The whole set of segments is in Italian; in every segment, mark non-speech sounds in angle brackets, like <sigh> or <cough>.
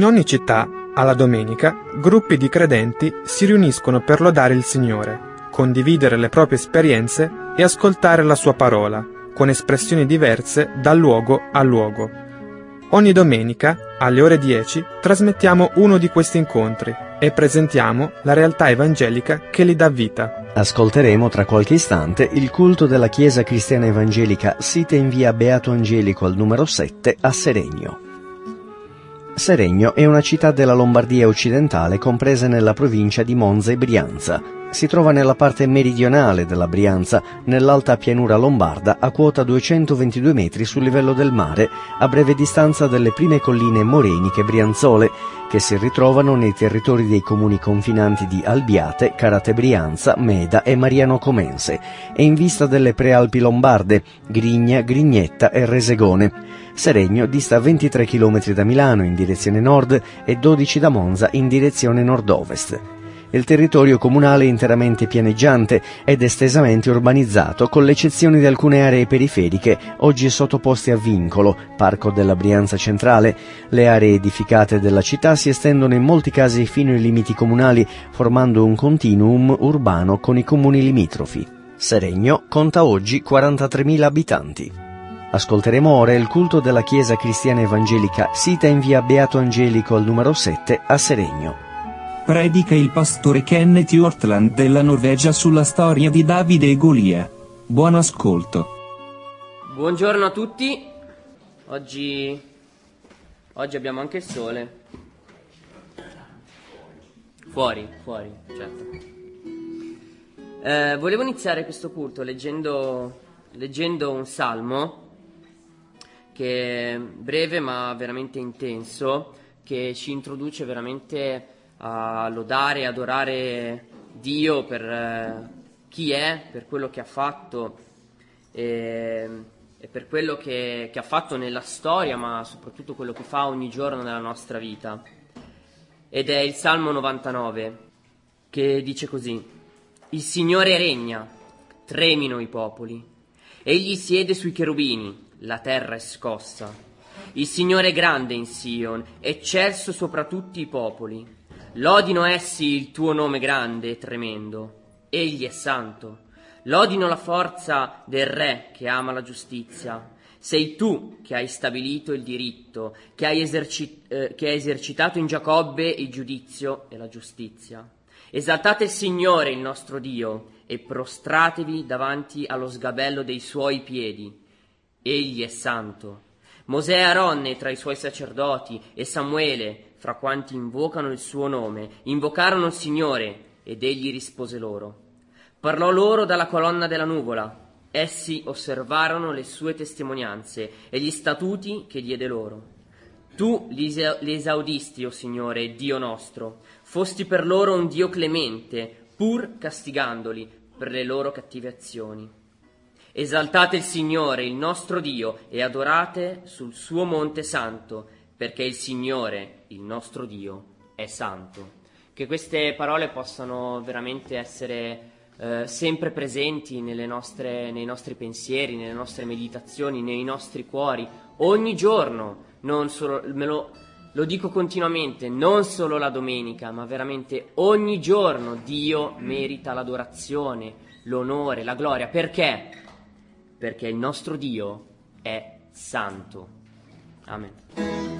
In ogni città, alla domenica, gruppi di credenti si riuniscono per lodare il Signore, condividere le proprie esperienze e ascoltare la sua parola, con espressioni diverse da luogo a luogo. Ogni domenica, alle ore 10, trasmettiamo uno di questi incontri e presentiamo la realtà evangelica che li dà vita. Ascolteremo tra qualche istante il culto della Chiesa Cristiana Evangelica sita in via Beato Angelico al numero 7 a Seregno. Seregno è una città della Lombardia occidentale compresa nella provincia di Monza e Brianza. Si trova nella parte meridionale della Brianza, nell'alta pianura lombarda, a quota 222 metri sul livello del mare, a breve distanza dalle prime colline moreniche brianzole, che si ritrovano nei territori dei comuni confinanti di Albiate, Carate Brianza, Meda e Mariano Comense, e in vista delle prealpi lombarde, Grigna, Grignetta e Resegone. Seregno dista 23 km da Milano in direzione nord e 12 da Monza in direzione nord-ovest. Il territorio comunale è interamente pianeggiante ed estesamente urbanizzato, con l'eccezione di alcune aree periferiche oggi sottoposte a vincolo, Parco della Brianza Centrale. Le aree edificate della città si estendono in molti casi fino ai limiti comunali, formando un continuum urbano con i comuni limitrofi. Seregno conta oggi 43.000 abitanti. Ascolteremo ora il culto della Chiesa Cristiana Evangelica sita in via Beato Angelico al numero 7 a Seregno. Predica il pastore Kenneth Ortland della Norvegia sulla storia di Davide e Golia. Buon ascolto. Buongiorno a tutti. Oggi, oggi abbiamo anche il sole. Fuori, fuori, certo. Eh, volevo iniziare questo culto leggendo, leggendo un salmo che è breve ma veramente intenso, che ci introduce veramente a lodare e adorare Dio per eh, chi è, per quello che ha fatto e, e per quello che, che ha fatto nella storia, ma soprattutto quello che fa ogni giorno nella nostra vita. Ed è il Salmo 99 che dice così, Il Signore regna, tremino i popoli, egli siede sui cherubini, la terra è scossa. Il Signore è grande in Sion, eccelso sopra tutti i popoli. Lodino essi il tuo nome grande e tremendo. Egli è santo. Lodino la forza del Re che ama la giustizia. Sei tu che hai stabilito il diritto, che hai, eserci- eh, che hai esercitato in Giacobbe il giudizio e la giustizia. Esaltate il Signore, il nostro Dio, e prostratevi davanti allo sgabello dei suoi piedi. Egli è santo. Mosè e Aronne tra i suoi sacerdoti e Samuele fra quanti invocano il suo nome, invocarono il Signore ed egli rispose loro. Parlò loro dalla colonna della nuvola. Essi osservarono le sue testimonianze e gli statuti che diede loro. Tu li esaudisti, o oh Signore, Dio nostro, fosti per loro un Dio clemente, pur castigandoli per le loro cattive azioni. Esaltate il Signore, il nostro Dio, e adorate sul suo monte santo, perché il Signore, il nostro Dio, è santo. Che queste parole possano veramente essere eh, sempre presenti nostre, nei nostri pensieri, nelle nostre meditazioni, nei nostri cuori, ogni giorno, non solo, me lo, lo dico continuamente, non solo la domenica, ma veramente ogni giorno Dio merita l'adorazione, l'onore, la gloria. Perché? Perché il nostro Dio è santo. Amen.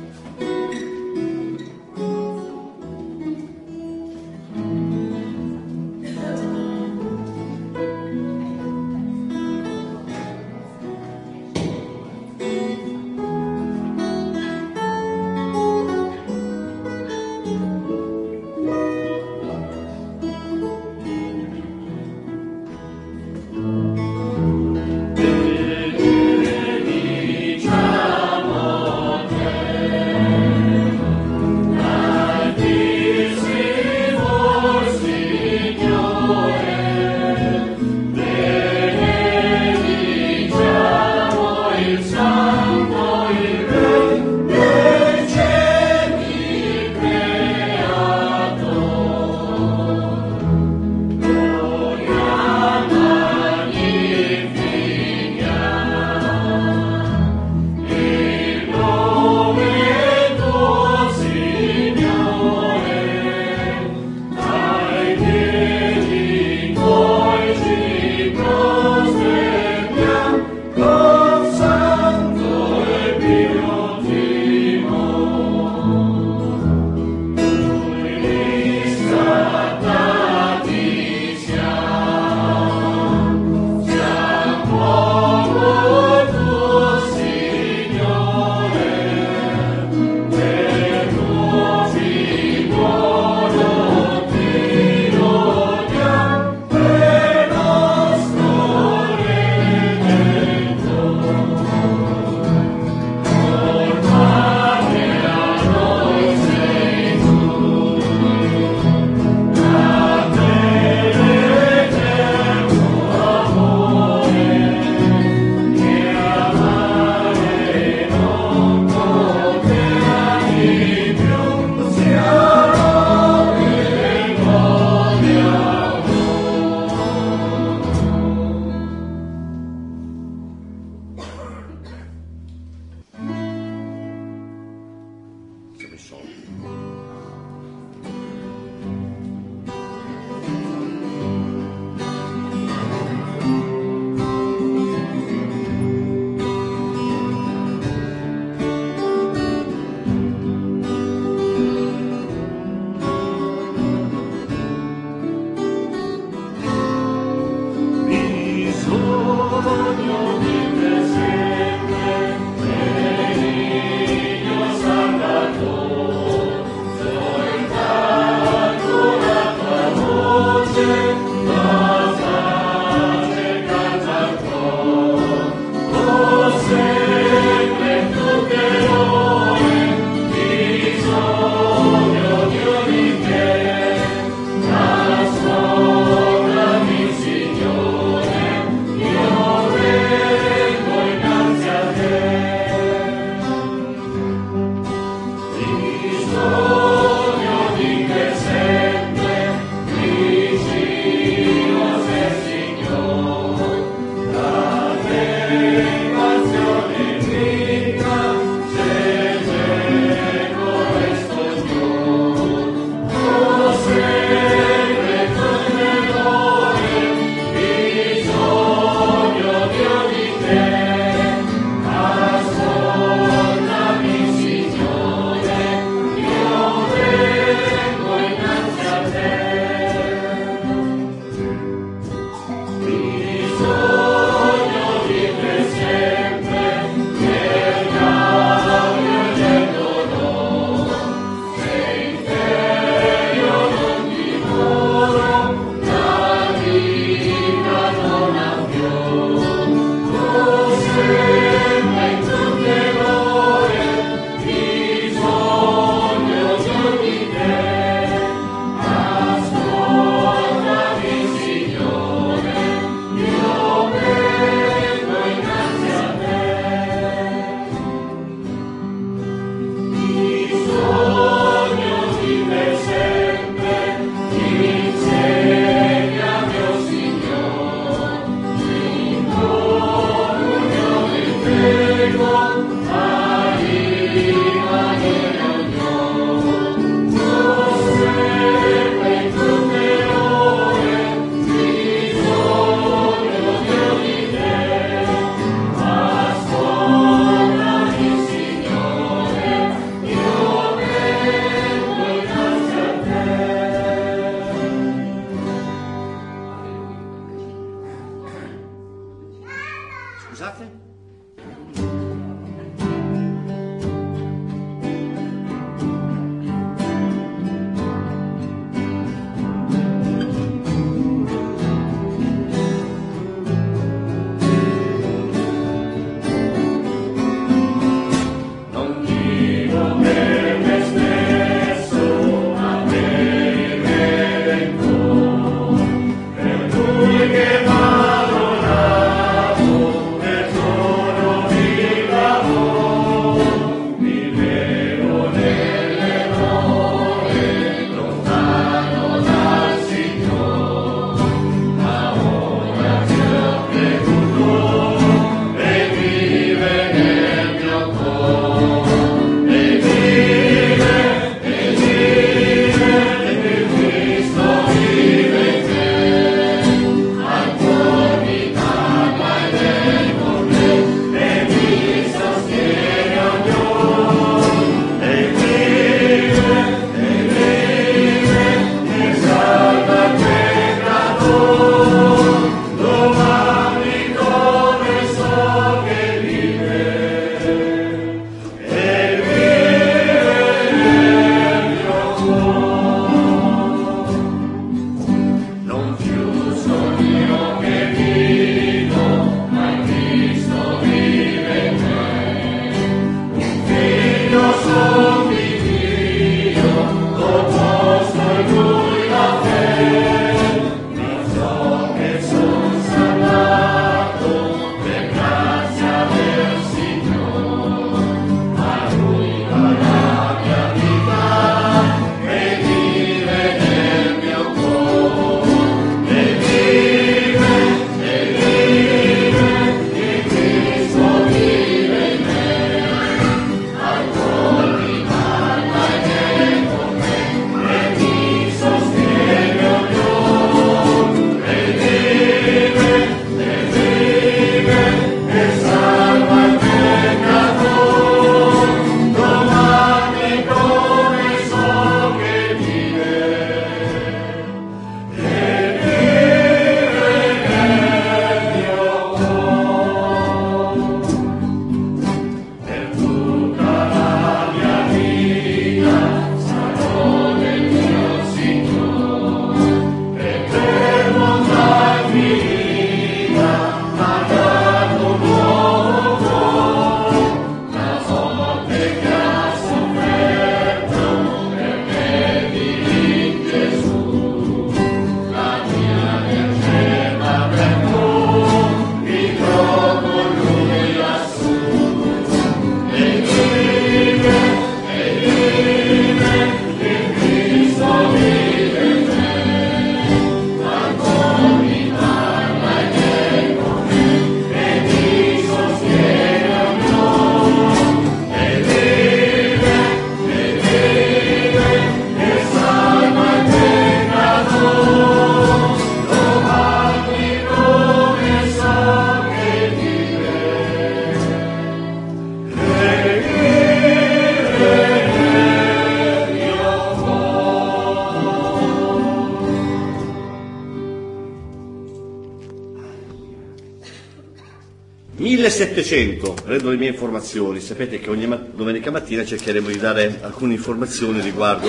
1700, prendo le mie informazioni, sapete che ogni domenica mattina cercheremo di dare alcune informazioni riguardo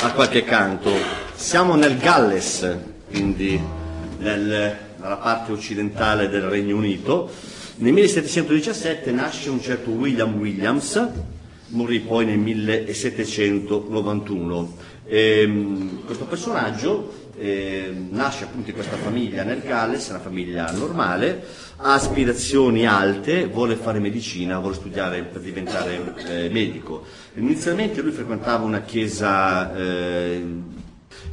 a qualche canto. Siamo nel Galles, quindi nel, nella parte occidentale del Regno Unito. Nel 1717 nasce un certo William Williams, morì poi nel 1791. E, ehm, questo personaggio eh, nasce appunto in questa famiglia nel Galles, una famiglia normale, ha aspirazioni alte, vuole fare medicina, vuole studiare per diventare eh, medico. Inizialmente lui frequentava una chiesa, eh,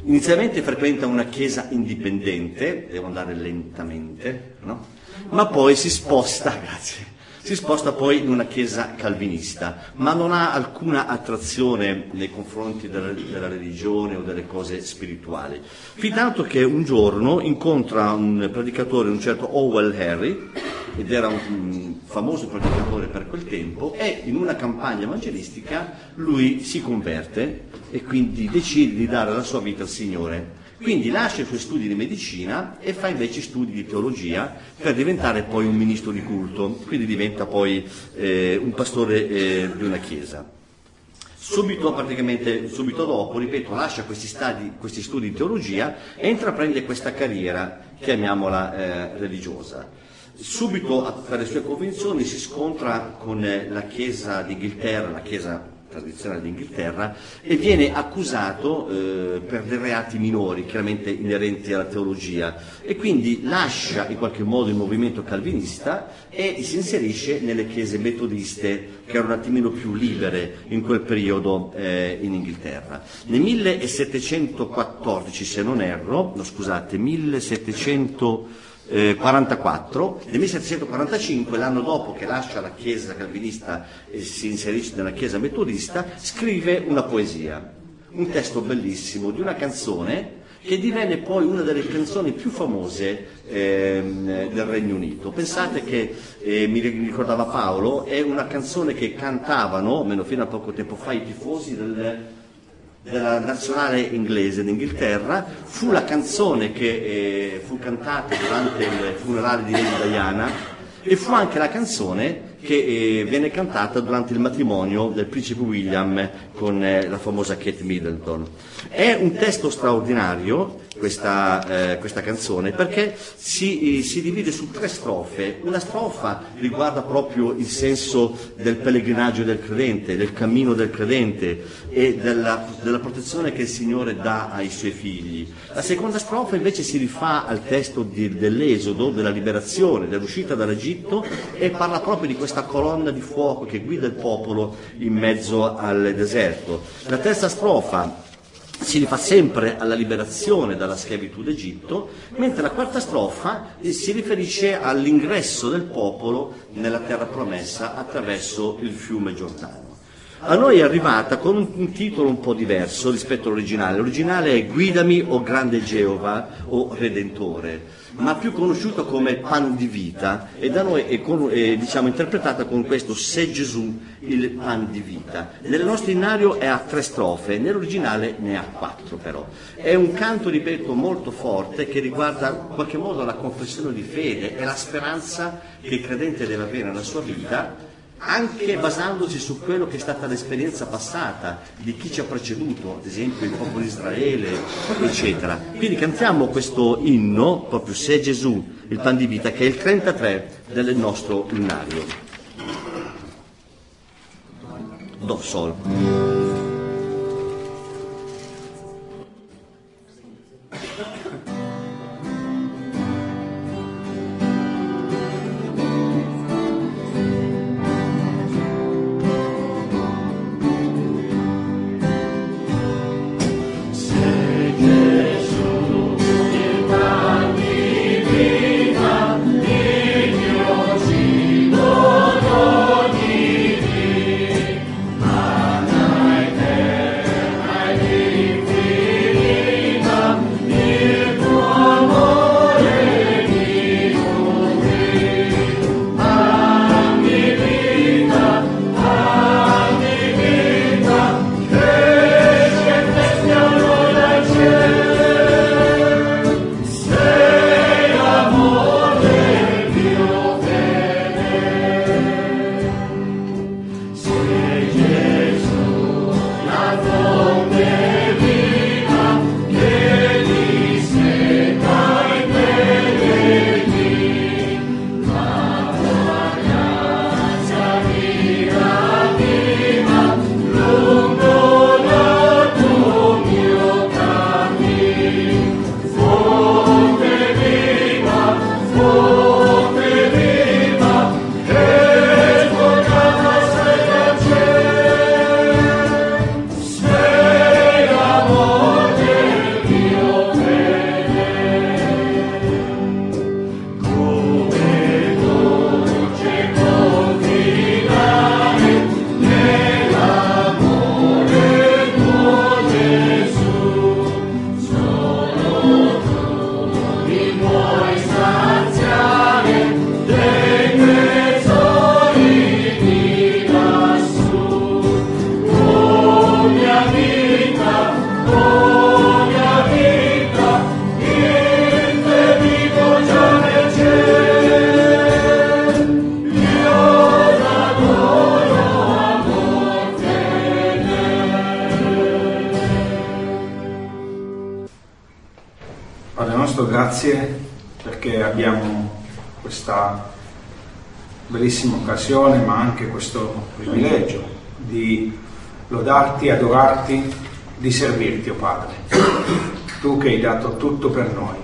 inizialmente frequenta una chiesa indipendente, devo andare lentamente, no? ma poi si sposta, <laughs> grazie, si sposta poi in una chiesa calvinista, ma non ha alcuna attrazione nei confronti della, della religione o delle cose spirituali. Fin tanto che un giorno incontra un predicatore, un certo Owell Harry, ed era un famoso predicatore per quel tempo, e in una campagna evangelistica lui si converte e quindi decide di dare la sua vita al Signore. Quindi lascia i suoi studi di medicina e fa invece studi di teologia per diventare poi un ministro di culto, quindi diventa poi eh, un pastore eh, di una chiesa. Subito, subito dopo, ripeto, lascia questi, stadi, questi, studi di teologia e intraprende questa carriera, chiamiamola eh, religiosa. Subito per le sue convinzioni si scontra con eh, la Chiesa d'Inghilterra, la Chiesa tradizionale d'Inghilterra e viene accusato eh, per dei reati minori, chiaramente inerenti alla teologia, e quindi lascia in qualche modo il movimento calvinista e si inserisce nelle chiese metodiste che erano un attimino più libere in quel periodo eh, in Inghilterra. Nel 1714, se non erro, no scusate, 1700 eh, 44, nel 1745, l'anno dopo che lascia la chiesa calvinista e si inserisce nella chiesa metodista, scrive una poesia, un testo bellissimo di una canzone che divenne poi una delle canzoni più famose eh, del Regno Unito. Pensate che, eh, mi ricordava Paolo, è una canzone che cantavano, almeno fino a poco tempo fa, i tifosi del, della nazionale inglese d'Inghilterra, fu la canzone che eh, fu cantata durante il funerale di Lady Diana e fu anche la canzone che eh, viene cantata durante il matrimonio del principe William con eh, la famosa Kate Middleton. È un testo straordinario questa, eh, questa canzone perché si, si, divide su tre strofe. Una strofa riguarda proprio il senso del pellegrinaggio del credente, del cammino del credente e della, della protezione che il Signore dà ai suoi figli. La seconda strofa invece si rifà al testo di, dell'Esodo, della liberazione, dell'uscita dall'Egitto e parla proprio di questa colonna di fuoco che guida il popolo in mezzo al deserto. La terza strofa si rifà sempre alla liberazione dalla schiavitù d'Egitto, mentre la quarta strofa si riferisce all'ingresso del popolo nella terra promessa attraverso il fiume Giordano. A noi è arrivata con un, titolo un po' diverso rispetto all'originale. L'originale è Guidami, o grande Geova, o Redentore ma più conosciuta come pan di vita e da noi è, con, è diciamo, interpretata con questo Se Gesù il pan di vita. Nel nostro innario è a tre strofe, nell'originale ne ha quattro però. È un canto, ripeto, molto forte che riguarda in qualche modo la confessione di fede e la speranza che il credente deve avere nella sua vita anche basandosi su quello che è stata l'esperienza passata di chi ci ha preceduto, ad esempio il popolo di Israele, eccetera. Quindi cantiamo questo inno, proprio Se Gesù, il pan di vita, che è il 33 del nostro innario. Do Sol. Lodarti, di servirti, o oh Padre. Tu che hai dato tutto per noi,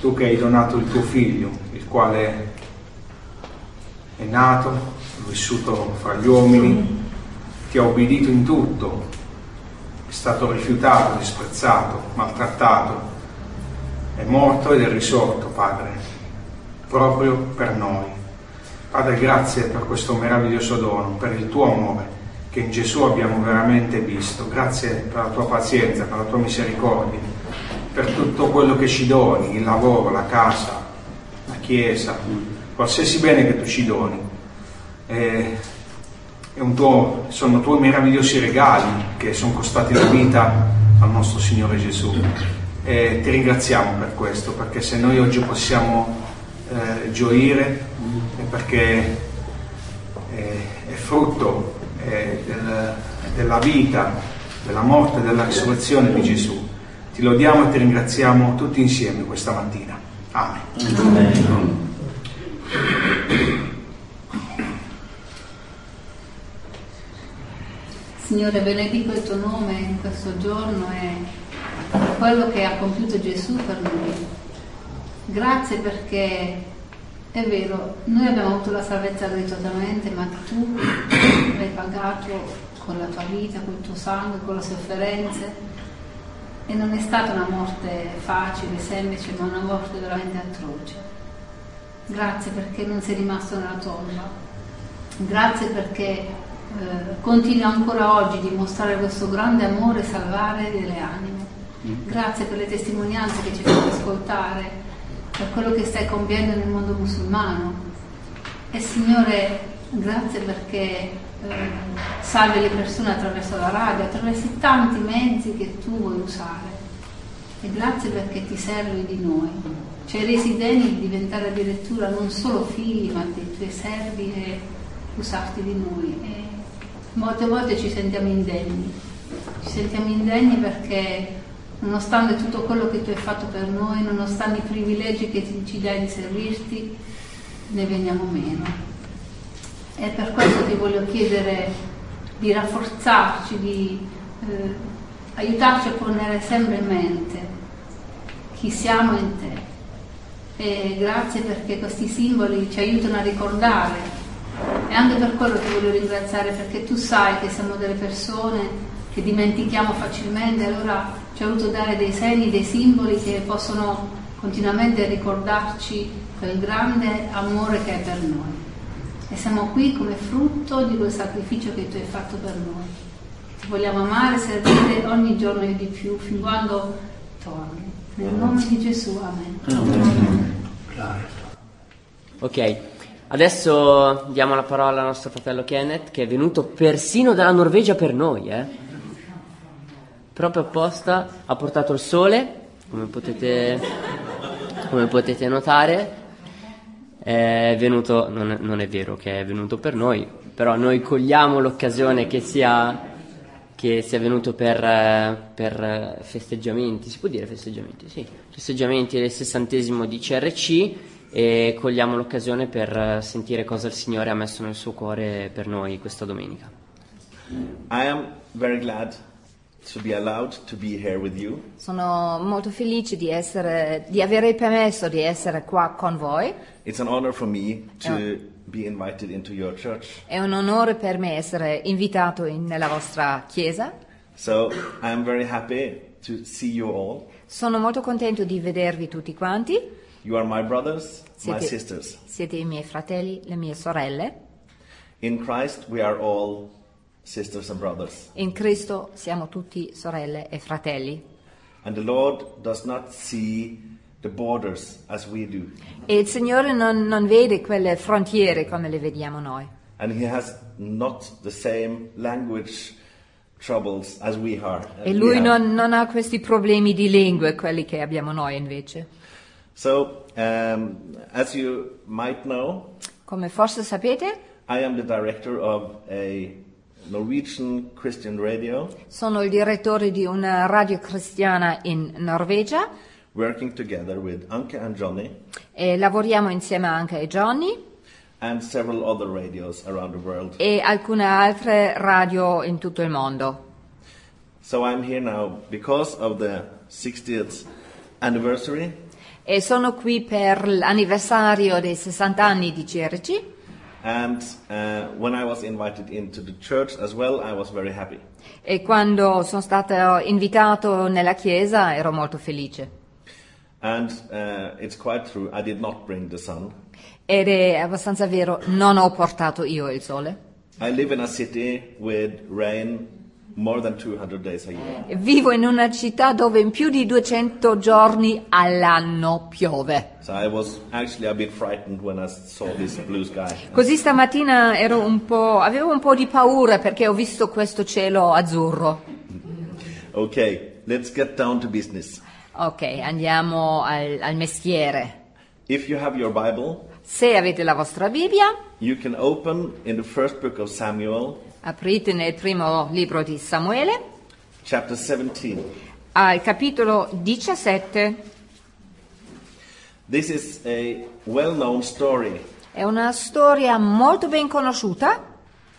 tu che hai donato il tuo figlio, il quale è nato, vissuto fra gli uomini, ti ha obbedito in tutto, è stato rifiutato, disprezzato, maltrattato, è morto ed è risorto, Padre, proprio per noi. Padre, grazie per questo meraviglioso dono, per il tuo amore che in Gesù abbiamo veramente visto. Grazie per la tua pazienza, per la tua misericordia, per tutto quello che ci doni, il lavoro, la casa, la chiesa, qualsiasi bene che tu ci doni. È, è tuo, sono tuoi meravigliosi regali che sono costati la vita al nostro Signore Gesù. E ti ringraziamo per questo, perché se noi oggi possiamo eh, gioire perché frutto eh, del- della vita, della morte e della risurrezione di Gesù. Ti lodiamo e ti ringraziamo tutti insieme questa mattina. Amen. Signore, benedico il tuo nome in questo giorno e quello che ha compiuto Gesù per noi. Grazie perché è vero, noi abbiamo avuto la salvezza gratuitamente, ma tu l'hai pagato con la tua vita, con il tuo sangue, con le sofferenze. E non è stata una morte facile, semplice, ma una morte veramente atroce. Grazie perché non sei rimasto nella tomba. Grazie perché eh, continui ancora oggi a dimostrare questo grande amore e salvare delle anime. Grazie per le testimonianze che ci fate ascoltare, per quello che stai compiendo nel mondo musulmano. E Signore, grazie perché eh, salvi le persone attraverso la radio, attraverso i tanti mezzi che tu vuoi usare. E grazie perché ti servi di noi. Ci hai resi degni di diventare addirittura non solo figli, ma dei tuoi servi e usarti di noi. E molte volte ci sentiamo indegni. Ci sentiamo indegni perché nonostante tutto quello che tu hai fatto per noi, nonostante i privilegi che ci dai di servirti, ne veniamo meno. E per questo ti voglio chiedere di rafforzarci, di eh, aiutarci a ponere sempre in mente chi siamo in te. E grazie perché questi simboli ci aiutano a ricordare. E anche per quello ti voglio ringraziare perché tu sai che siamo delle persone che dimentichiamo facilmente, allora ci hai voluto dare dei segni, dei simboli che possono continuamente ricordarci quel grande amore che hai per noi. E siamo qui come frutto di quel sacrificio che tu hai fatto per noi. Ti vogliamo amare e servire ogni giorno di più, fin quando torni. Nel nome di Gesù, amen. Ok, adesso diamo la parola al nostro fratello Kenneth che è venuto persino dalla Norvegia per noi, eh? Proprio apposta, ha portato il sole, come potete, come potete notare. È venuto, non è, non è vero che è venuto per noi, però noi cogliamo l'occasione che sia, che sia venuto per, per festeggiamenti, si può dire festeggiamenti? Sì, festeggiamenti del sessantesimo di CRC e cogliamo l'occasione per sentire cosa il Signore ha messo nel suo cuore per noi questa domenica. I am very glad Sono molto felice di, essere, di avere il permesso di essere qua con voi. It's an honor for me to Yeah. be invited into your church. È un onore per me essere invitato in- nella vostra chiesa. So I am very happy to see you all. Sono molto contento di vedervi tutti quanti. You are my brothers, my Siete, sisters. siete i miei fratelli, le mie sorelle. In Christ, we are all. In Cristo siamo tutti sorelle e fratelli. And the Lord does not see the borders as we do. E il Signore non, non vede quelle frontiere come le vediamo noi. And He has not the same language troubles as we are. E Lui non, non ha questi problemi di lingue, quelli che abbiamo noi invece. So, um, as you might know, Come forse sapete, I am the director of a Norwegian Christian radio, sono il direttore di una radio cristiana in Norvegia. Working together with Anke and Johnny. E lavoriamo insieme a Johnny. And several other radios around the world. e alcune altre radio in tutto il mondo. So I'm here now because of the 60th anniversary. E sono qui per l'anniversario dei 60 anni di CRC e quando sono stato invitato nella chiesa ero molto felice. And uh, it's quite true, I did not bring the sun. Ed è abbastanza vero, non ho portato io il sole. I live in a city with rain more than 200 days a year. Vivo in una città dove in più di 200 giorni all'anno piove. So I was actually a bit frightened when I saw this blue sky. Così stamattina ero un po', avevo un po' di paura perché ho visto questo cielo azzurro. Okay, let's get down to business. Ok, andiamo al, al mestiere. If you have your Bible, Se avete la vostra Bibbia, you can open in the first book of Samuel, aprite nel primo libro di Samuele, chapter 17. al capitolo 17. This is a well known story. È una storia molto ben conosciuta.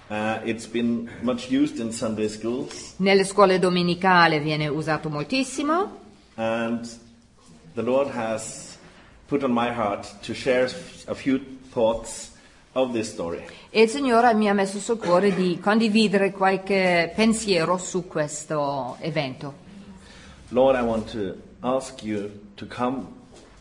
Uh, it's been much used in Sunday schools, Nelle scuole domenicali viene usato moltissimo and the Lord has put on my heart to share a few thoughts. E il Signore mi ha messo sul cuore di condividere qualche pensiero su questo evento. Lord, I want to ask you to come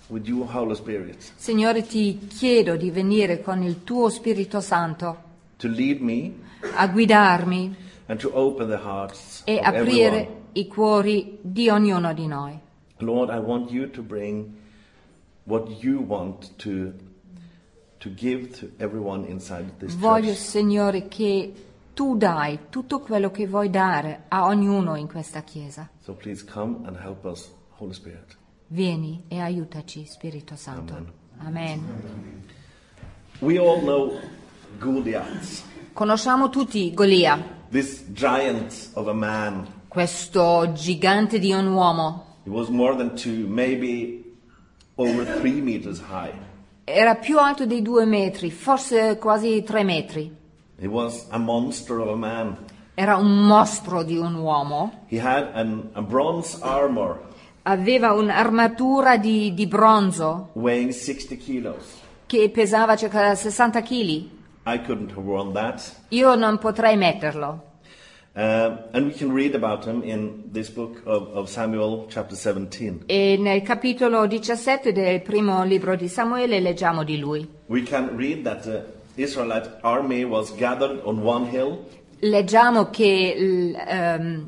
with your Holy Spirit Signore, ti chiedo di venire con il tuo Spirito Santo to lead me a guidarmi and to open the hearts e aprire everyone. i cuori di ognuno di noi. Lord, I want you to bring what you want to to give to everyone inside this Voglio. Signore, che tu dai tutto quello che vuoi dare a ognuno in questa Chiesa. So please come and help us, Holy Spirit. Vieni e aiutaci, Spirito Santo. Amen. We all know Goliath, Conosciamo tutti Golia, this giant of a man. questo gigante di un uomo. He was more than two, maybe over three meters high. Era più alto di due metri, forse quasi tre metri. Era un mostro di un uomo. An, Aveva un'armatura di, di bronzo weighing 60 kilos. che pesava circa 60 kg. Io non potrei metterlo. Uh, and we can read about him in this book of, of Samuel, chapter 17. E nel capitolo 17 del primo libro di Samuele leggiamo di lui. We can read that the Israelite army was gathered on one hill, Leggiamo che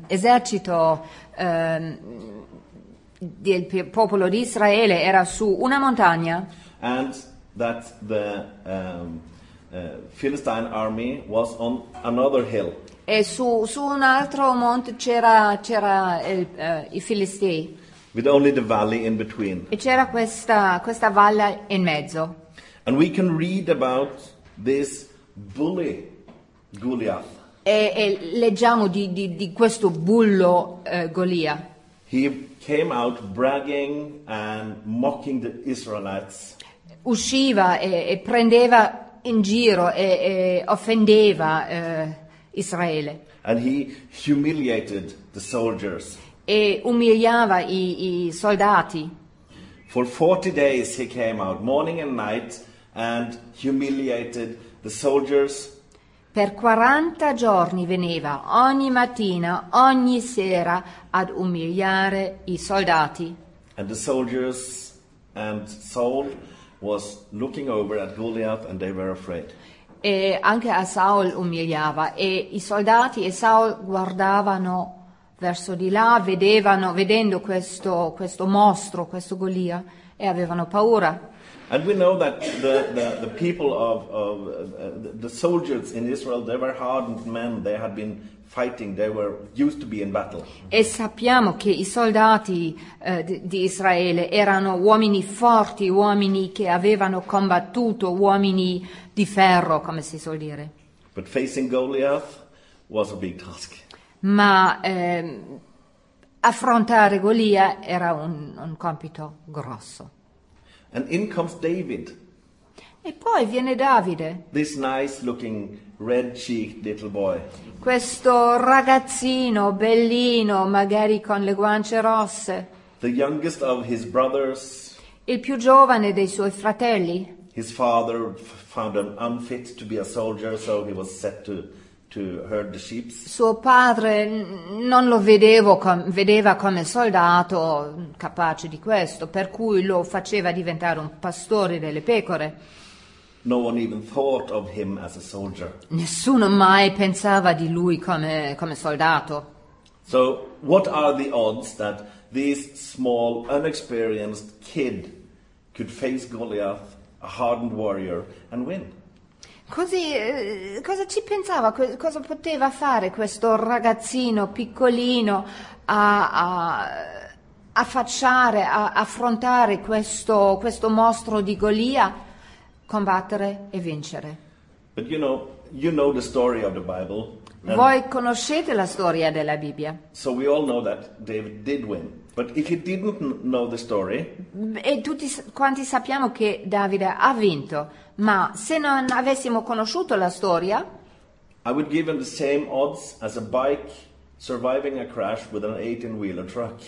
l'esercito del pe- popolo di Israele era su una montagna and that the um, uh, Philistine army was on another hill. E su, su un altro monte c'era, c'era il- eh, i Filistei with only the valley in between. e c'era questa, questa valle in mezzo. And we can read about this bully, Goliath. E, e leggiamo di, di- di questo bullo eh, Golia. He came out bragging and mocking the Israelites. Usciva e, e prendeva in giro e, e offendeva eh, Israele And he humiliated the soldiers. e umiliava i, i soldati. For 40 days he came out, morning and night, and humiliated the soldiers Per 40 giorni veniva ogni mattina, ogni sera ad umiliare i soldati. and the soldiers and Saul was looking over at Goliath and they were afraid. E anche a Saul umiliava e i soldati e Saul guardavano verso di là, vedevano, vedendo questo, questo mostro, questo Golia e avevano paura. And we know that the, the, the people of, of uh, the soldiers in Israel, they were hardened men. They had been fighting. They were used to be in battle. E sappiamo che i soldati eh, di, di Israele erano uomini forti, uomini che avevano combattuto, uomini di ferro, come si suol dire. But facing Goliath was a big task. Ma ehm, affrontare Golia era un, un compito grosso. And in comes David, E poi viene Davide, this nice looking red cheeked little boy. questo ragazzino bellino, magari con le guance rosse, The youngest of his brothers. il più giovane dei suoi fratelli. His father found him unfit to be a soldier, so he was set to, to herd the sheep. Suo padre non lo com- vedeva come soldato capace di questo, per cui lo faceva diventare un pastore delle pecore. No one even thought of him as a soldier. Nessuno mai pensava di lui come, come soldato. So, what are the odds that this small, unexperienced kid could face Goliath, a hardened warrior, and win? Così, eh, cosa ci pensava, co- cosa poteva fare questo ragazzino piccolino a, a, affacciare, a affrontare questo, questo mostro di Golia combattere e vincere. But you know, you know the story of the Bible. Voi conoscete la storia della Bibbia So we all know that David did win. But if you didn't kn- know the story, e tutti quanti sappiamo che Davide ha vinto, ma se non avessimo conosciuto la storia, I would give him the same odds as a bike surviving a crash with an 18 wheeler truck.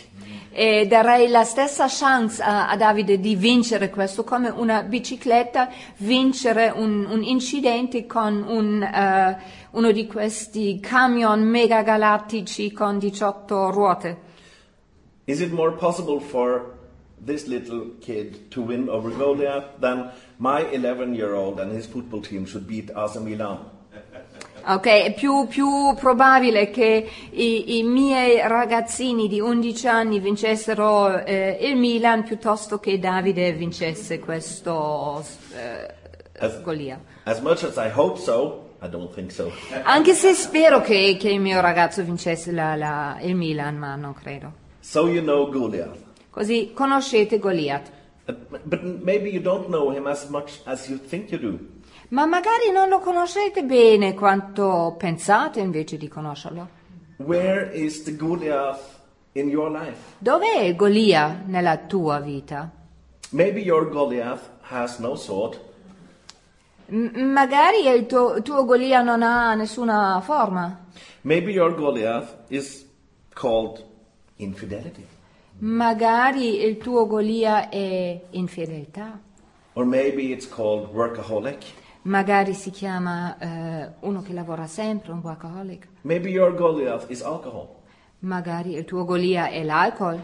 eh, darei la stessa chance a, a Davide di vincere questo, come una bicicletta vincere un, un incidente con un, eh, uno di questi camion mega galattici con 18 ruote. Is it more possible for this little kid to win over Goliath than my 11 year old and his football team should beat AC Milan? <laughs> Ok, è più, più probabile che i, i miei ragazzini di 11 anni vincessero eh, il Milan piuttosto che Davide vincesse questo eh, Golia. As much as I hope so, I don't think so. Anche se spero che, che il mio ragazzo vincesse la- la- il Milan, ma non credo. So you know Goliath. Così conoscete Goliath. Uh, But maybe you don't know him as much as you think you do. Ma magari non lo conoscete bene quanto pensate invece di conoscerlo. Where is the Goliath in your life? Dov'è il Golia nella tua vita? Maybe your Goliath has no. M- magari il tuo, tuo Golia non ha nessuna forma. Maybe your Goliath is called infidelity. Magari il tuo Golia è infedeltà. Or maybe it's called workaholic. Magari si chiama eh, uno che lavora sempre, un workaholic. Maybe your Goliath is alcohol. Magari il tuo Golia è l'alcol.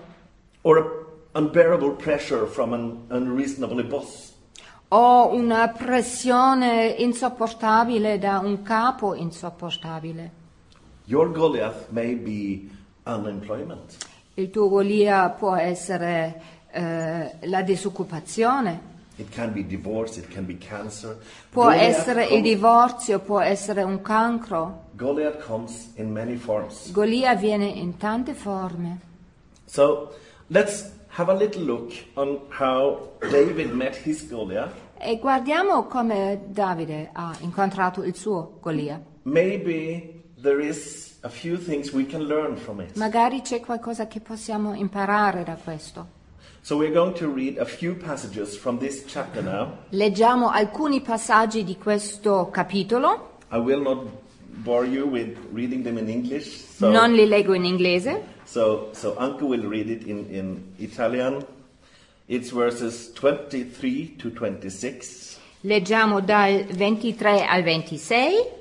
Or unbearable pressure from an unreasonable boss. O una pressione insopportabile da un capo insopportabile. Your Goliath may be unemployment. Il tuo Golia può essere eh, la disoccupazione, divorce, it can be cancer. può Goliath essere il comes- divorzio, può essere un cancro. Goliath comes in many forms. Golia viene in tante forme. So let's have a little look on how David met his Goliath. E guardiamo come Davide ha incontrato il suo Golia. Maybe there is a few things we can learn from it. Magari c'è qualcosa che possiamo imparare da questo. So we're going to read a few passages from this chapter now. Leggiamo alcuni passaggi di questo capitolo. I will not bore you with reading them in English. So, non li leggo in inglese. So, so Anke will read it in, in Italian. It's verses 23 to 26. Leggiamo dal 23 al 26.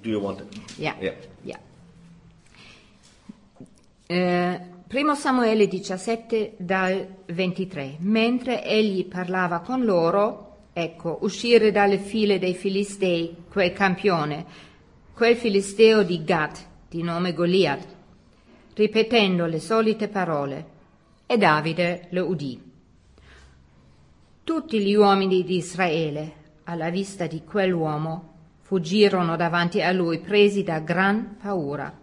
Do you want it? Yeah. Yeah. yeah. Uh, 1 Samuele 17 dal 23. Mentre egli parlava con loro, ecco, uscire dalle file dei Filistei quel campione, quel Filisteo di Gat, di nome Goliath, ripetendo le solite parole. E Davide lo udì. Tutti gli uomini di Israele, alla vista di quell'uomo, fuggirono davanti a lui presi da gran paura.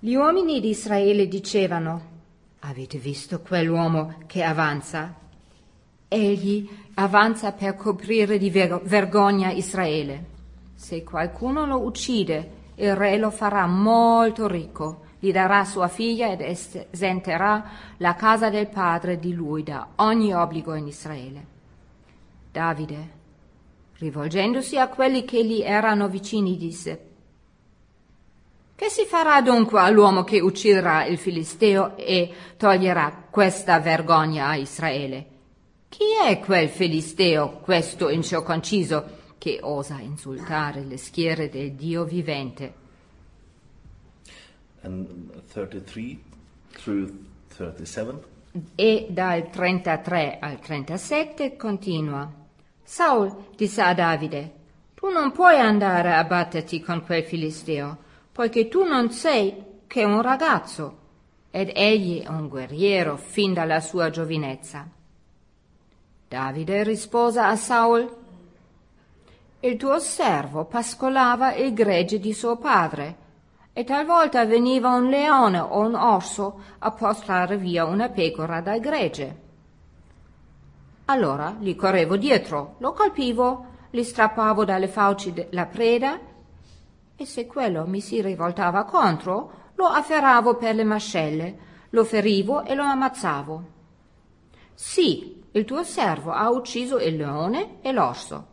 Gli uomini di Israele dicevano, avete visto quell'uomo che avanza? Egli avanza per coprire di ver- vergogna Israele. Se qualcuno lo uccide, il re lo farà molto ricco, gli darà sua figlia ed esenterà la casa del padre di lui da ogni obbligo in Israele. Davide, rivolgendosi a quelli che gli erano vicini, disse, che si farà dunque all'uomo che ucciderà il Filisteo e toglierà questa vergogna a Israele? Chi è quel Filisteo, questo incirconciso, che osa insultare le schiere del Dio vivente? And 33 through 37. E dal 33 al 37 continua. Saul disse a Davide, tu non puoi andare a batterti con quel Filisteo, poiché tu non sei che un ragazzo, ed egli è un guerriero fin dalla sua giovinezza. Davide rispose a Saul, il tuo servo pascolava il gregge di suo padre, e talvolta veniva un leone o un orso a portare via una pecora dal gregge. Allora gli correvo dietro, lo colpivo, gli strappavo dalle fauci la preda e se quello mi si rivoltava contro, lo afferravo per le mascelle, lo ferivo e lo ammazzavo. Sì, il tuo servo ha ucciso il leone e l'orso.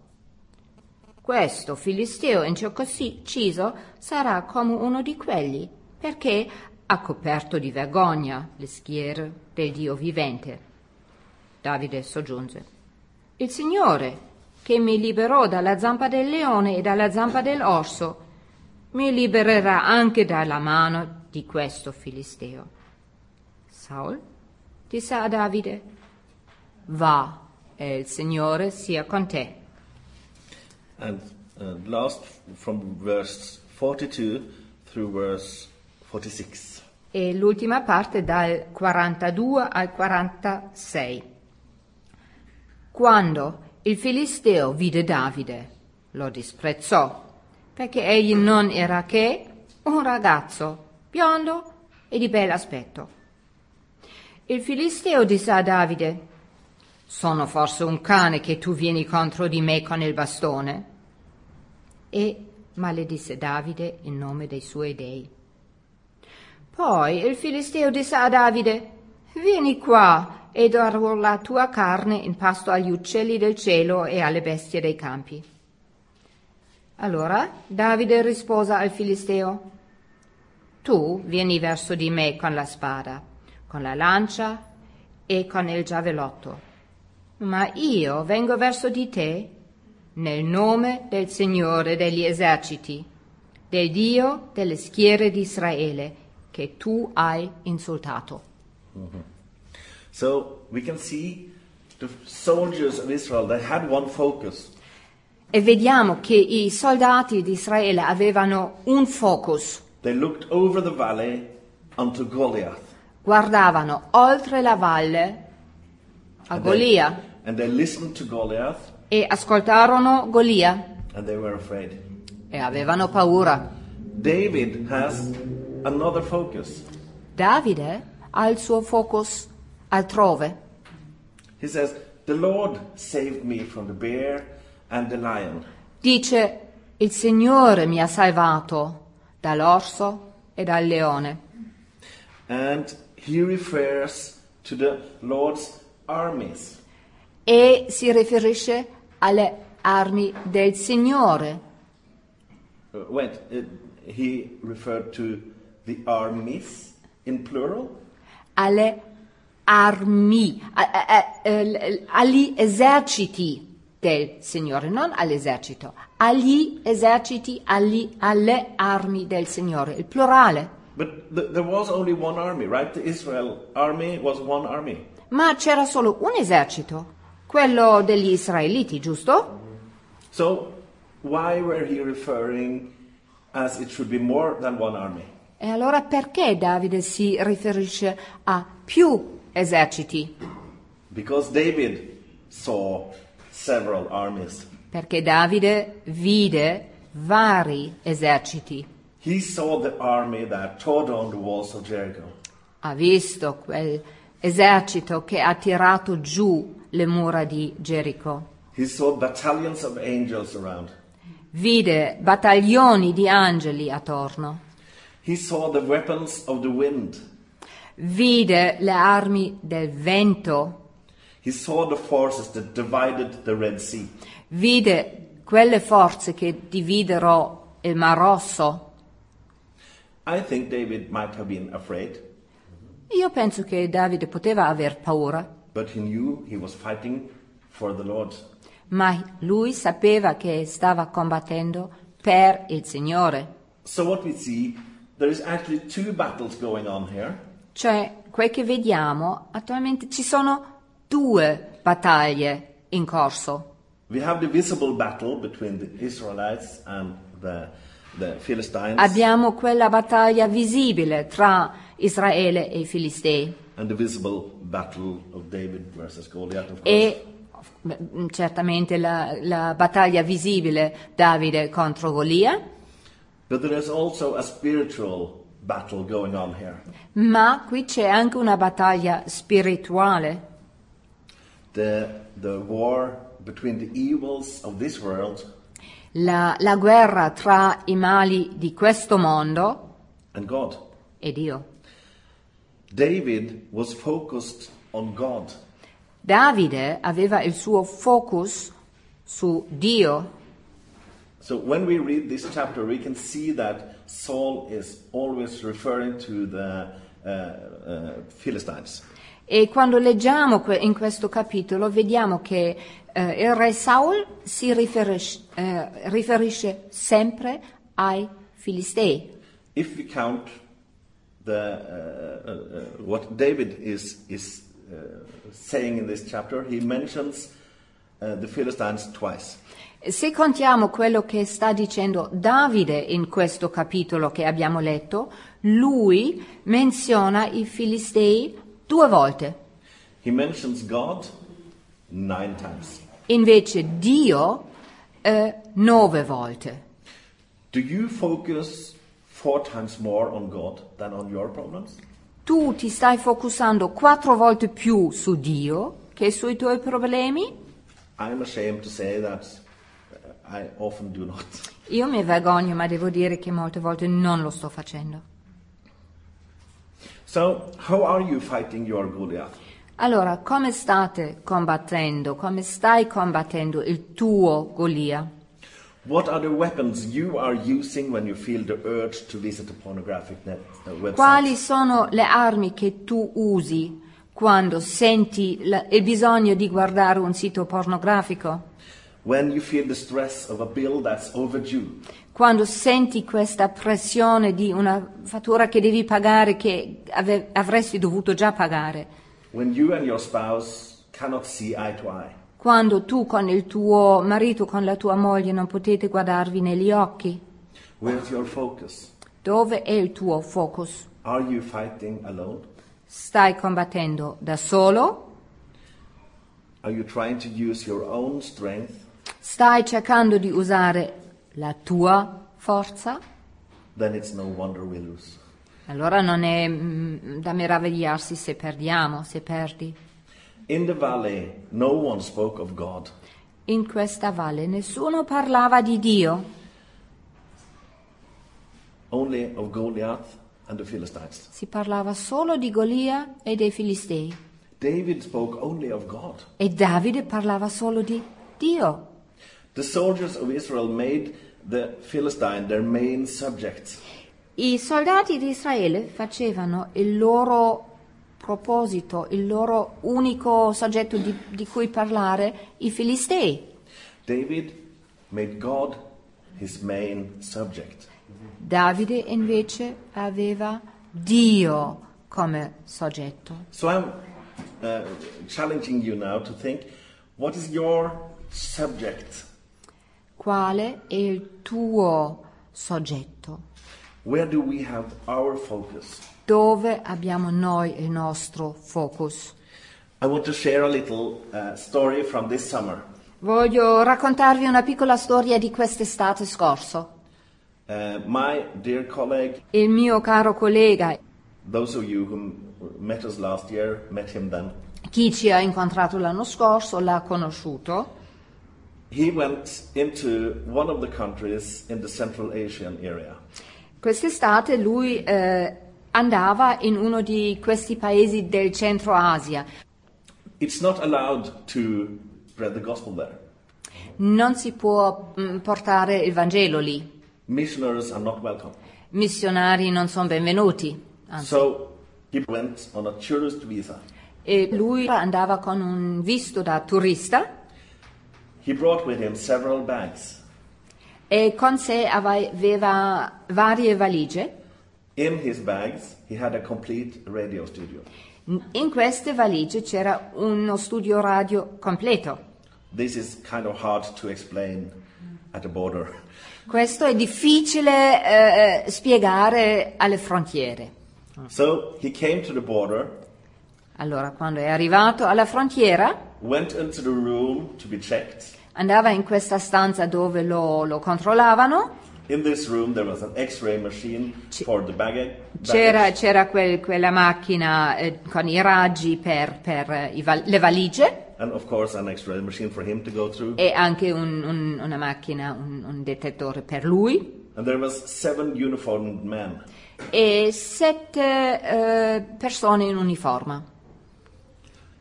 Questo filisteo incirconciso sarà come uno di quelli, perché ha coperto di vergogna le schiere del Dio vivente. Davide soggiunse. Il Signore, che mi liberò dalla zampa del leone e dalla zampa dell'orso, mi libererà anche dalla mano di questo filisteo. Saul disse a Davide, va e il Signore sia con te. And uh, last from verse 42 through verse 46. E l'ultima parte dal 42 al 46. Quando il Filisteo vide Davide, lo disprezzò, perché egli non era che un ragazzo biondo e di bell'aspetto. Il Filisteo disse a Davide, sono forse un cane che tu vieni contro di me con il bastone? E maledisse Davide in nome dei suoi dei. Poi il Filisteo disse a Davide, vieni qua e darò la tua carne in pasto agli uccelli del cielo e alle bestie dei campi. Allora Davide rispose al Filisteo, tu vieni verso di me con la spada, con la lancia e con il giavellotto, ma io vengo verso di te nel nome del Signore degli eserciti, del Dio delle schiere di Israele, che tu hai insultato. So we can see the soldiers of Israel, they had one focus. E vediamo che i soldati di Israele avevano un focus, They looked over the valley unto Goliath. guardavano oltre la valle a Golia And they listened to Goliath e ascoltarono Golia and they were afraid. e avevano paura. David has another focus. Davide ha il suo focus altrove. He says, The Lord saved me from the bear. Dice, il Signore mi ha salvato dall'orso e dal leone. And he refers to the Lord's armies. E si riferisce alle armi del Signore. Uh, wait, uh, he referred to the armies in plural? alle armi, a- a- a- eh, agli eserciti del Signore, non all'esercito, agli eserciti, agli- alle armi del Signore, il plurale. But th- there was only one army, right? The Israel army was one army. Ma c'era solo un esercito, quello degli israeliti, giusto? So why were he referring as it should be more than one army? E allora perché Davide si riferisce a più eserciti? Because David saw. Perché Davide vide vari eserciti. He saw the army that tore down the walls of Jericho. ha visto quel esercito che ha tirato giù le mura di Gerico. He saw battalions of angels around. Vide battaglioni di angeli attorno. He saw the weapons of the wind. Vide le armi del vento. Vide quelle forze che dividero il Mar Rosso. I think David might have been afraid, Io penso che Davide poteva aver paura, but he knew he was fighting for the Lord. ma lui sapeva che stava combattendo per il Signore. So what we see, there is actually two battles going on here. Cioè, quel che vediamo, attualmente ci sono due battaglie in corso. We have the visible battle between the Israelites and the, the Philistines, Abbiamo quella battaglia visibile tra Israele e i Filistei and the visible battle of David versus Goliath, e beh, certamente la, la battaglia visibile Davide contro Golia, But there is also a spiritual battle going on here. ma qui c'è anche una battaglia spirituale. The the war between the evils of this world La, la guerra tra i mali di questo mondo and God. e Dio. David was focused on God. Davide aveva il suo focus su Dio. So when we read this chapter, we can see that Saul is always referring to the uh, uh, Philistines. E quando leggiamo in questo capitolo vediamo che eh, il re Saul si riferisce, eh, riferisce sempre ai Filistei. If we count the, uh, uh, uh, what David is, is uh, saying in this chapter, he mentions uh, the Philistines twice. Se contiamo quello che sta dicendo Davide in questo capitolo che abbiamo letto, lui menziona i Filistei due volte. He mentions God nine times. Invece Dio eh, nove volte. Do you focus four times more on God than on your problems? Tu ti stai focusando quattro volte più su Dio che sui tuoi problemi? I'm ashamed to say that uh, I often do not. Io mi vergogno, ma devo dire che molte volte non lo sto facendo. So, how are you fighting your Goliath? Allora, come state combattendo? Come stai combattendo il tuo Golia? What are the weapons you are using when you feel the urge to visit a pornographic net, uh? Quali sono le armi che tu usi quando senti il bisogno di guardare un sito pornografico? When you feel the stress of a bill that's overdue? Quando senti questa pressione di una fattura che devi pagare che ave- avresti dovuto già pagare? You eye eye? Quando tu con il tuo marito, con la tua moglie non potete guardarvi negli occhi? Dove è il tuo focus? Stai combattendo da solo? Stai cercando di usare la tua forza? Then it's no wonder we lose. Allora non è mm, da meravigliarsi se perdiamo, se perdi. In the valley, no one spoke of God. In questa valle nessuno parlava di Dio, only of Goliath and the Philistines. si parlava solo di Golia e dei Filistei. David. E Davide parlava solo di Dio. The soldiers of Israel made the Philistine their main subject. I soldati di Israele facevano il loro proposito, il loro unico soggetto di, di cui parlare, i Filistei. David made God his main subject. Davide invece aveva Dio come soggetto. So I'm uh, challenging you now to think what is your subject? Quale è il tuo soggetto? Dove abbiamo noi il nostro focus? Little uh. Voglio raccontarvi una piccola storia di quest'estate scorso. Uh, colleague, Il mio caro collega, year, chi ci ha incontrato l'anno scorso, l'ha conosciuto. He went into one of the countries in the Central Asian area. Quest'estate lui eh, andava in uno di questi paesi del centro Asia. It's not allowed to spread the gospel there. Non si può mm, portare il Vangelo lì. Missionaries are not welcome. Missionari non sono benvenuti. Anzi. So he went on a tourist visa. E lui andava con un visto da turista He brought with him several bags. e con sé aveva varie valigie. In his bags, he had a complete radio studio. In queste valigie c'era uno studio radio completo. This is kind of hard to explain at the border. Questo è difficile eh, spiegare alle frontiere. So he came to the border, Allora, quando è arrivato alla frontiera, went into the room to be checked. andava in questa stanza dove lo, lo controllavano. In this room, there was an X-ray machine for the baggage. C'era, c'era quel- quella macchina eh, con i raggi per, per, i val- le valigie. and of course an X-ray machine for him to go through. e anche un- un- una macchina, un, un detettore per lui. And there was seven uniformed men. E sette eh, persone in uniforme.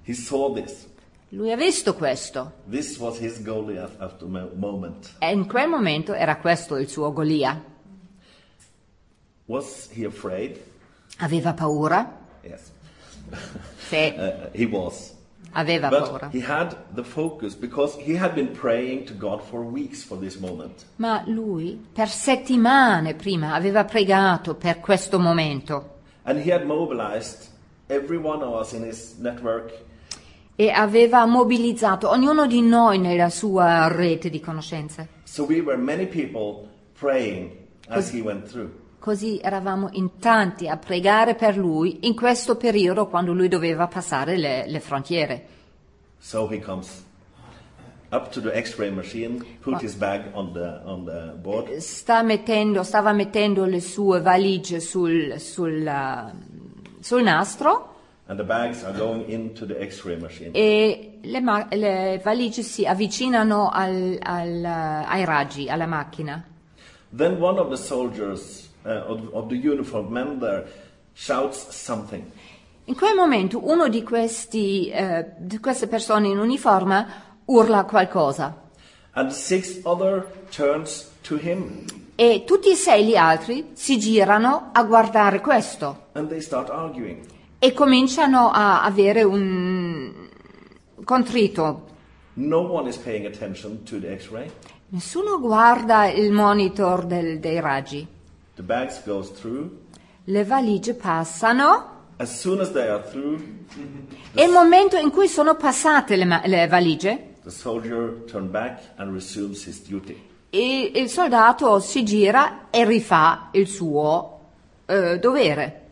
He saw this. Lui ha visto questo This was his Goliath at the mo- moment. e in quel momento era questo il suo Golia. Was he afraid? Aveva paura? Yes. Sì, <laughs> Uh, he was. aveva paura. But he had the focus because he had been praying to God for weeks for this moment. Ma lui per settimane prima aveva pregato per questo momento And he had mobilized every one of us in his network e aveva mobilizzato ognuno di noi nella sua rete di conoscenze. So we through. Così eravamo in tanti a pregare per lui in questo periodo quando lui doveva passare le, le frontiere. So he comes up to the X-ray machine, put his bag on the on the board, Sta mettendo, stava mettendo le sue valigie sul, sul, uh, sul nastro and the bags are going into the X-ray machine. e le, ma- le valigie si avvicinano al- al, uh, ai raggi, alla macchina. Then one of the soldiers uh, of, of the uniformed men there shouts something, In quel momento uno di, questi, eh, di queste persone in uniforme urla qualcosa and six other turns to him, e tutti e sei gli altri si girano a guardare questo and they start arguing. E cominciano a avere un contrito. No. Nessuno guarda il monitor del- dei raggi. Le valigie passano As as through, e il momento in cui sono passate le, le valigie, il, il soldato si gira e rifà il suo eh, dovere.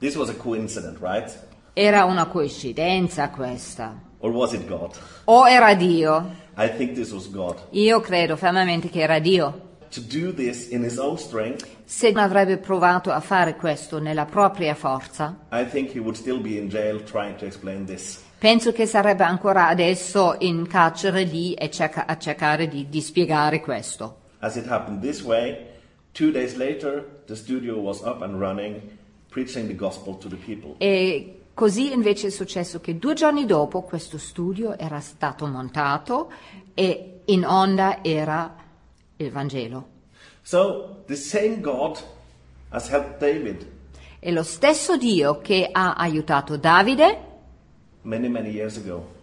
This was a coincidence, right? Era una coincidenza questa. Or was it God? O era Dio? I think this was God. Io credo fermamente che era Dio. To do this in his own strength, Se non avrebbe provato a fare questo nella propria forza, I think he would still be in jail trying to explain this. penso che sarebbe ancora adesso in carcere lì e cerca- a cercare di, di spiegare questo. As it happened this way, two days later, the studio was up and running, preaching the gospel to the people. E così invece è successo che due giorni dopo questo studio era stato montato e in onda era il Vangelo. So, the same God has helped David E lo stesso Dio che ha aiutato Davide, many, many years ago.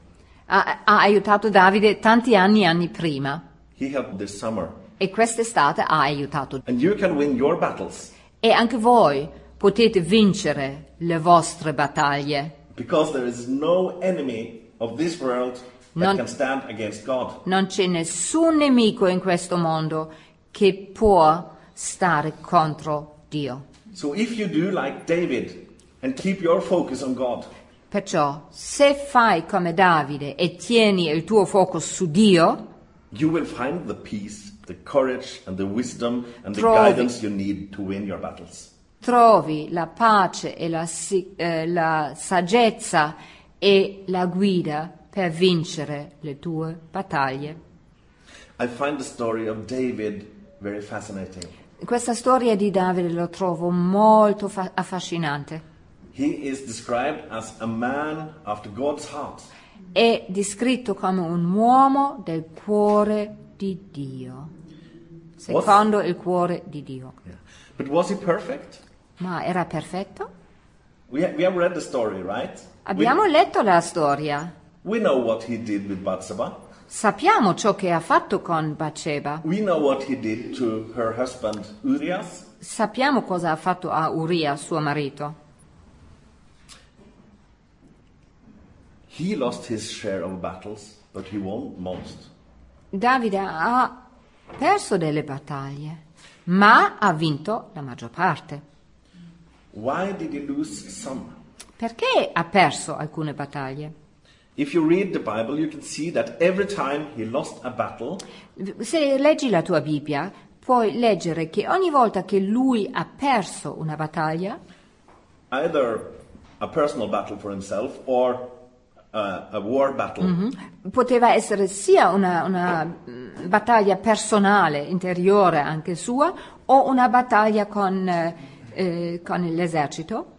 ha, ha aiutato Davide tanti anni e anni prima. He helped this summer. E quest'estate ha aiutato. And you can win your battles E anche voi potete vincere le vostre battaglie. because there is no enemy of this world that Non- can stand against God. Non c'è nessun nemico in questo mondo che può stare contro Dio. So if you do like David and keep your focus on God, Perciò, se fai come Davide e tieni il tuo focus su Dio, you will find the peace, the courage, and the wisdom and the Trovi. guidance you need to win your battles. Trovi la pace e la, eh, la saggezza e la guida per vincere le tue battaglie. Questa storia di Davide lo trovo molto fa- affascinante. È descritto come un uomo del cuore di Dio, secondo il cuore di Dio. But was he perfect? Ma era perfetto? We, we have read the story, right? Abbiamo we, letto la storia. we know what he did with Bathsheba. Sappiamo ciò che ha fatto con Bathsheba. We know what he did to her husband Urias. Sappiamo cosa ha fatto a Uria, suo marito. He lost his share of battles, but he won most. Davide ha perso delle battaglie, ma ha vinto la maggior parte. Why did he lose some? Perché ha perso alcune battaglie? Battle, Se leggi la tua Bibbia, puoi leggere che ogni volta che lui ha perso una battaglia, either a personal battle for himself or a, a war battle, Mhm. Poteva essere sia una, una, mm, battaglia personale, interiore anche sua, o una battaglia con, eh, con l'esercito.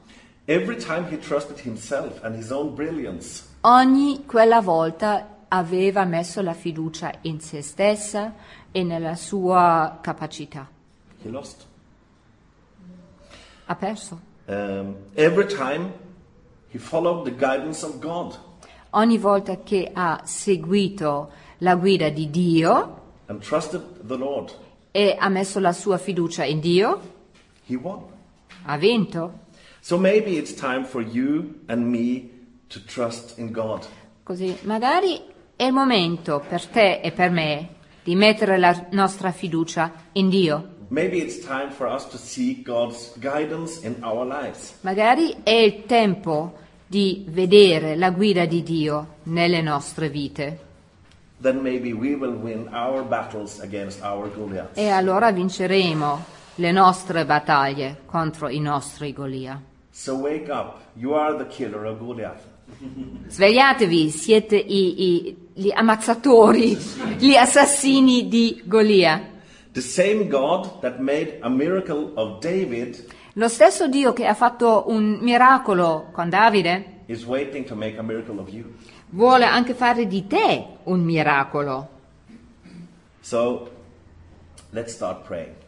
Ogni quella volta aveva messo la fiducia in se stessa e nella sua capacità. Ha perso. Um, Ogni volta che ha seguito la guida di Dio Lord, e ha messo la sua fiducia in Dio, he won. Ha vinto. So maybe it's time for you and me to trust in God. Così magari è il momento per te e per me di mettere la nostra fiducia in Dio. Maybe it's time for us to seek God's guidance in our lives. Magari è il tempo di vedere la guida di Dio nelle nostre vite Then maybe we will win our battles against our Goliaths. e allora vinceremo le nostre battaglie contro i nostri Golia. So wake up. You are the killer of Goliath. Svegliatevi, siete i- i- gli ammazzatori, gli assassini di Golia. David Lo stesso Dio che ha fatto un miracolo con Davide vuole anche fare di te un miracolo. So let's start praying.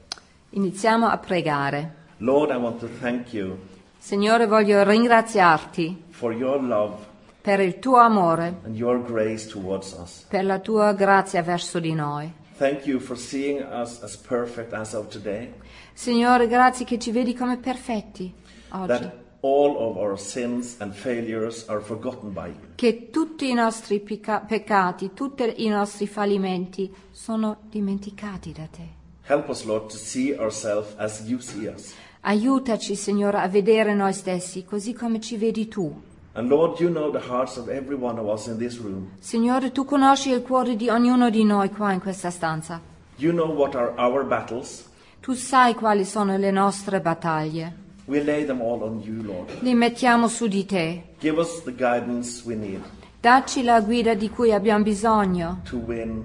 Iniziamo a pregare. Lord, I want to thank you Signore, voglio ringraziarti for your love per il tuo amore, and your grace towards us. per la tua grazia verso di noi. Thank you for seeing us as perfect as of today, Signore, grazie che ci vedi come perfetti oggi, that all of our sins and failures are forgotten by you. che tutti i nostri pecca- peccati, tutti i nostri fallimenti sono dimenticati da te. Help us, Lord, to see ourselves as you see us. Aiutaci, Signore, a vedere noi stessi così come ci vedi tu. And Lord, you know the hearts of every one of us in this room. Signore, tu conosci il cuore di ognuno di noi qua in questa stanza. You know what are our battles. Tu sai quali sono le nostre battaglie. We lay them all on you, Lord. Li mettiamo su di te. Give us the guidance we need Dacci la guida di cui abbiamo bisogno to win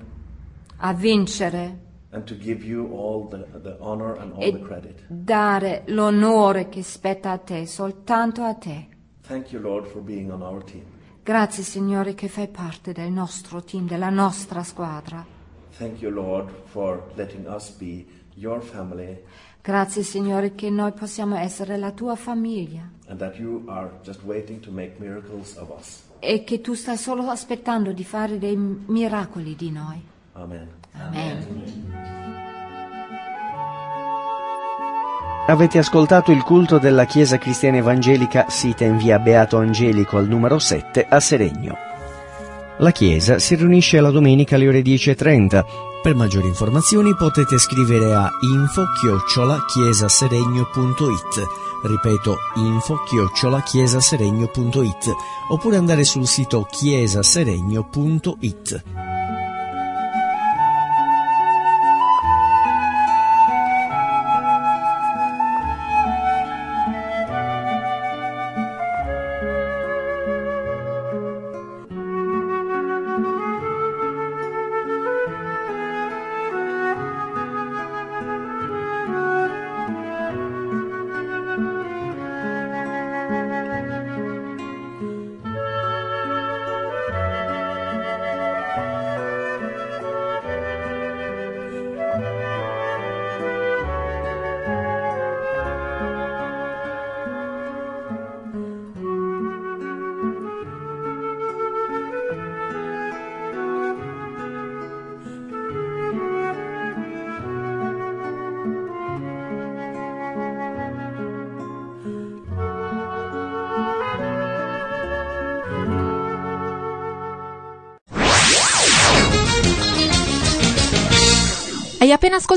a vincere and to give you all the, the honor and all e the credit. dare l'onore che spetta a te, soltanto a te. Thank you, Lord, for being on our team. Grazie Signore che fai parte del nostro team, della nostra squadra. Thank you, Lord, for letting us be your family Grazie Signore che noi possiamo essere la tua famiglia and that you are just waiting to make miracles of us. e che tu stai solo aspettando di fare dei miracoli di noi. Amen. Amen. Avete ascoltato il culto della Chiesa Cristiana Evangelica sita in via Beato Angelico al numero 7 a Seregno. La Chiesa si riunisce la domenica alle ore 10.30. Per maggiori informazioni potete scrivere a info-chiesaseregno.it Ripeto, info-chiesaseregno.it oppure andare sul sito chiesaseregno.it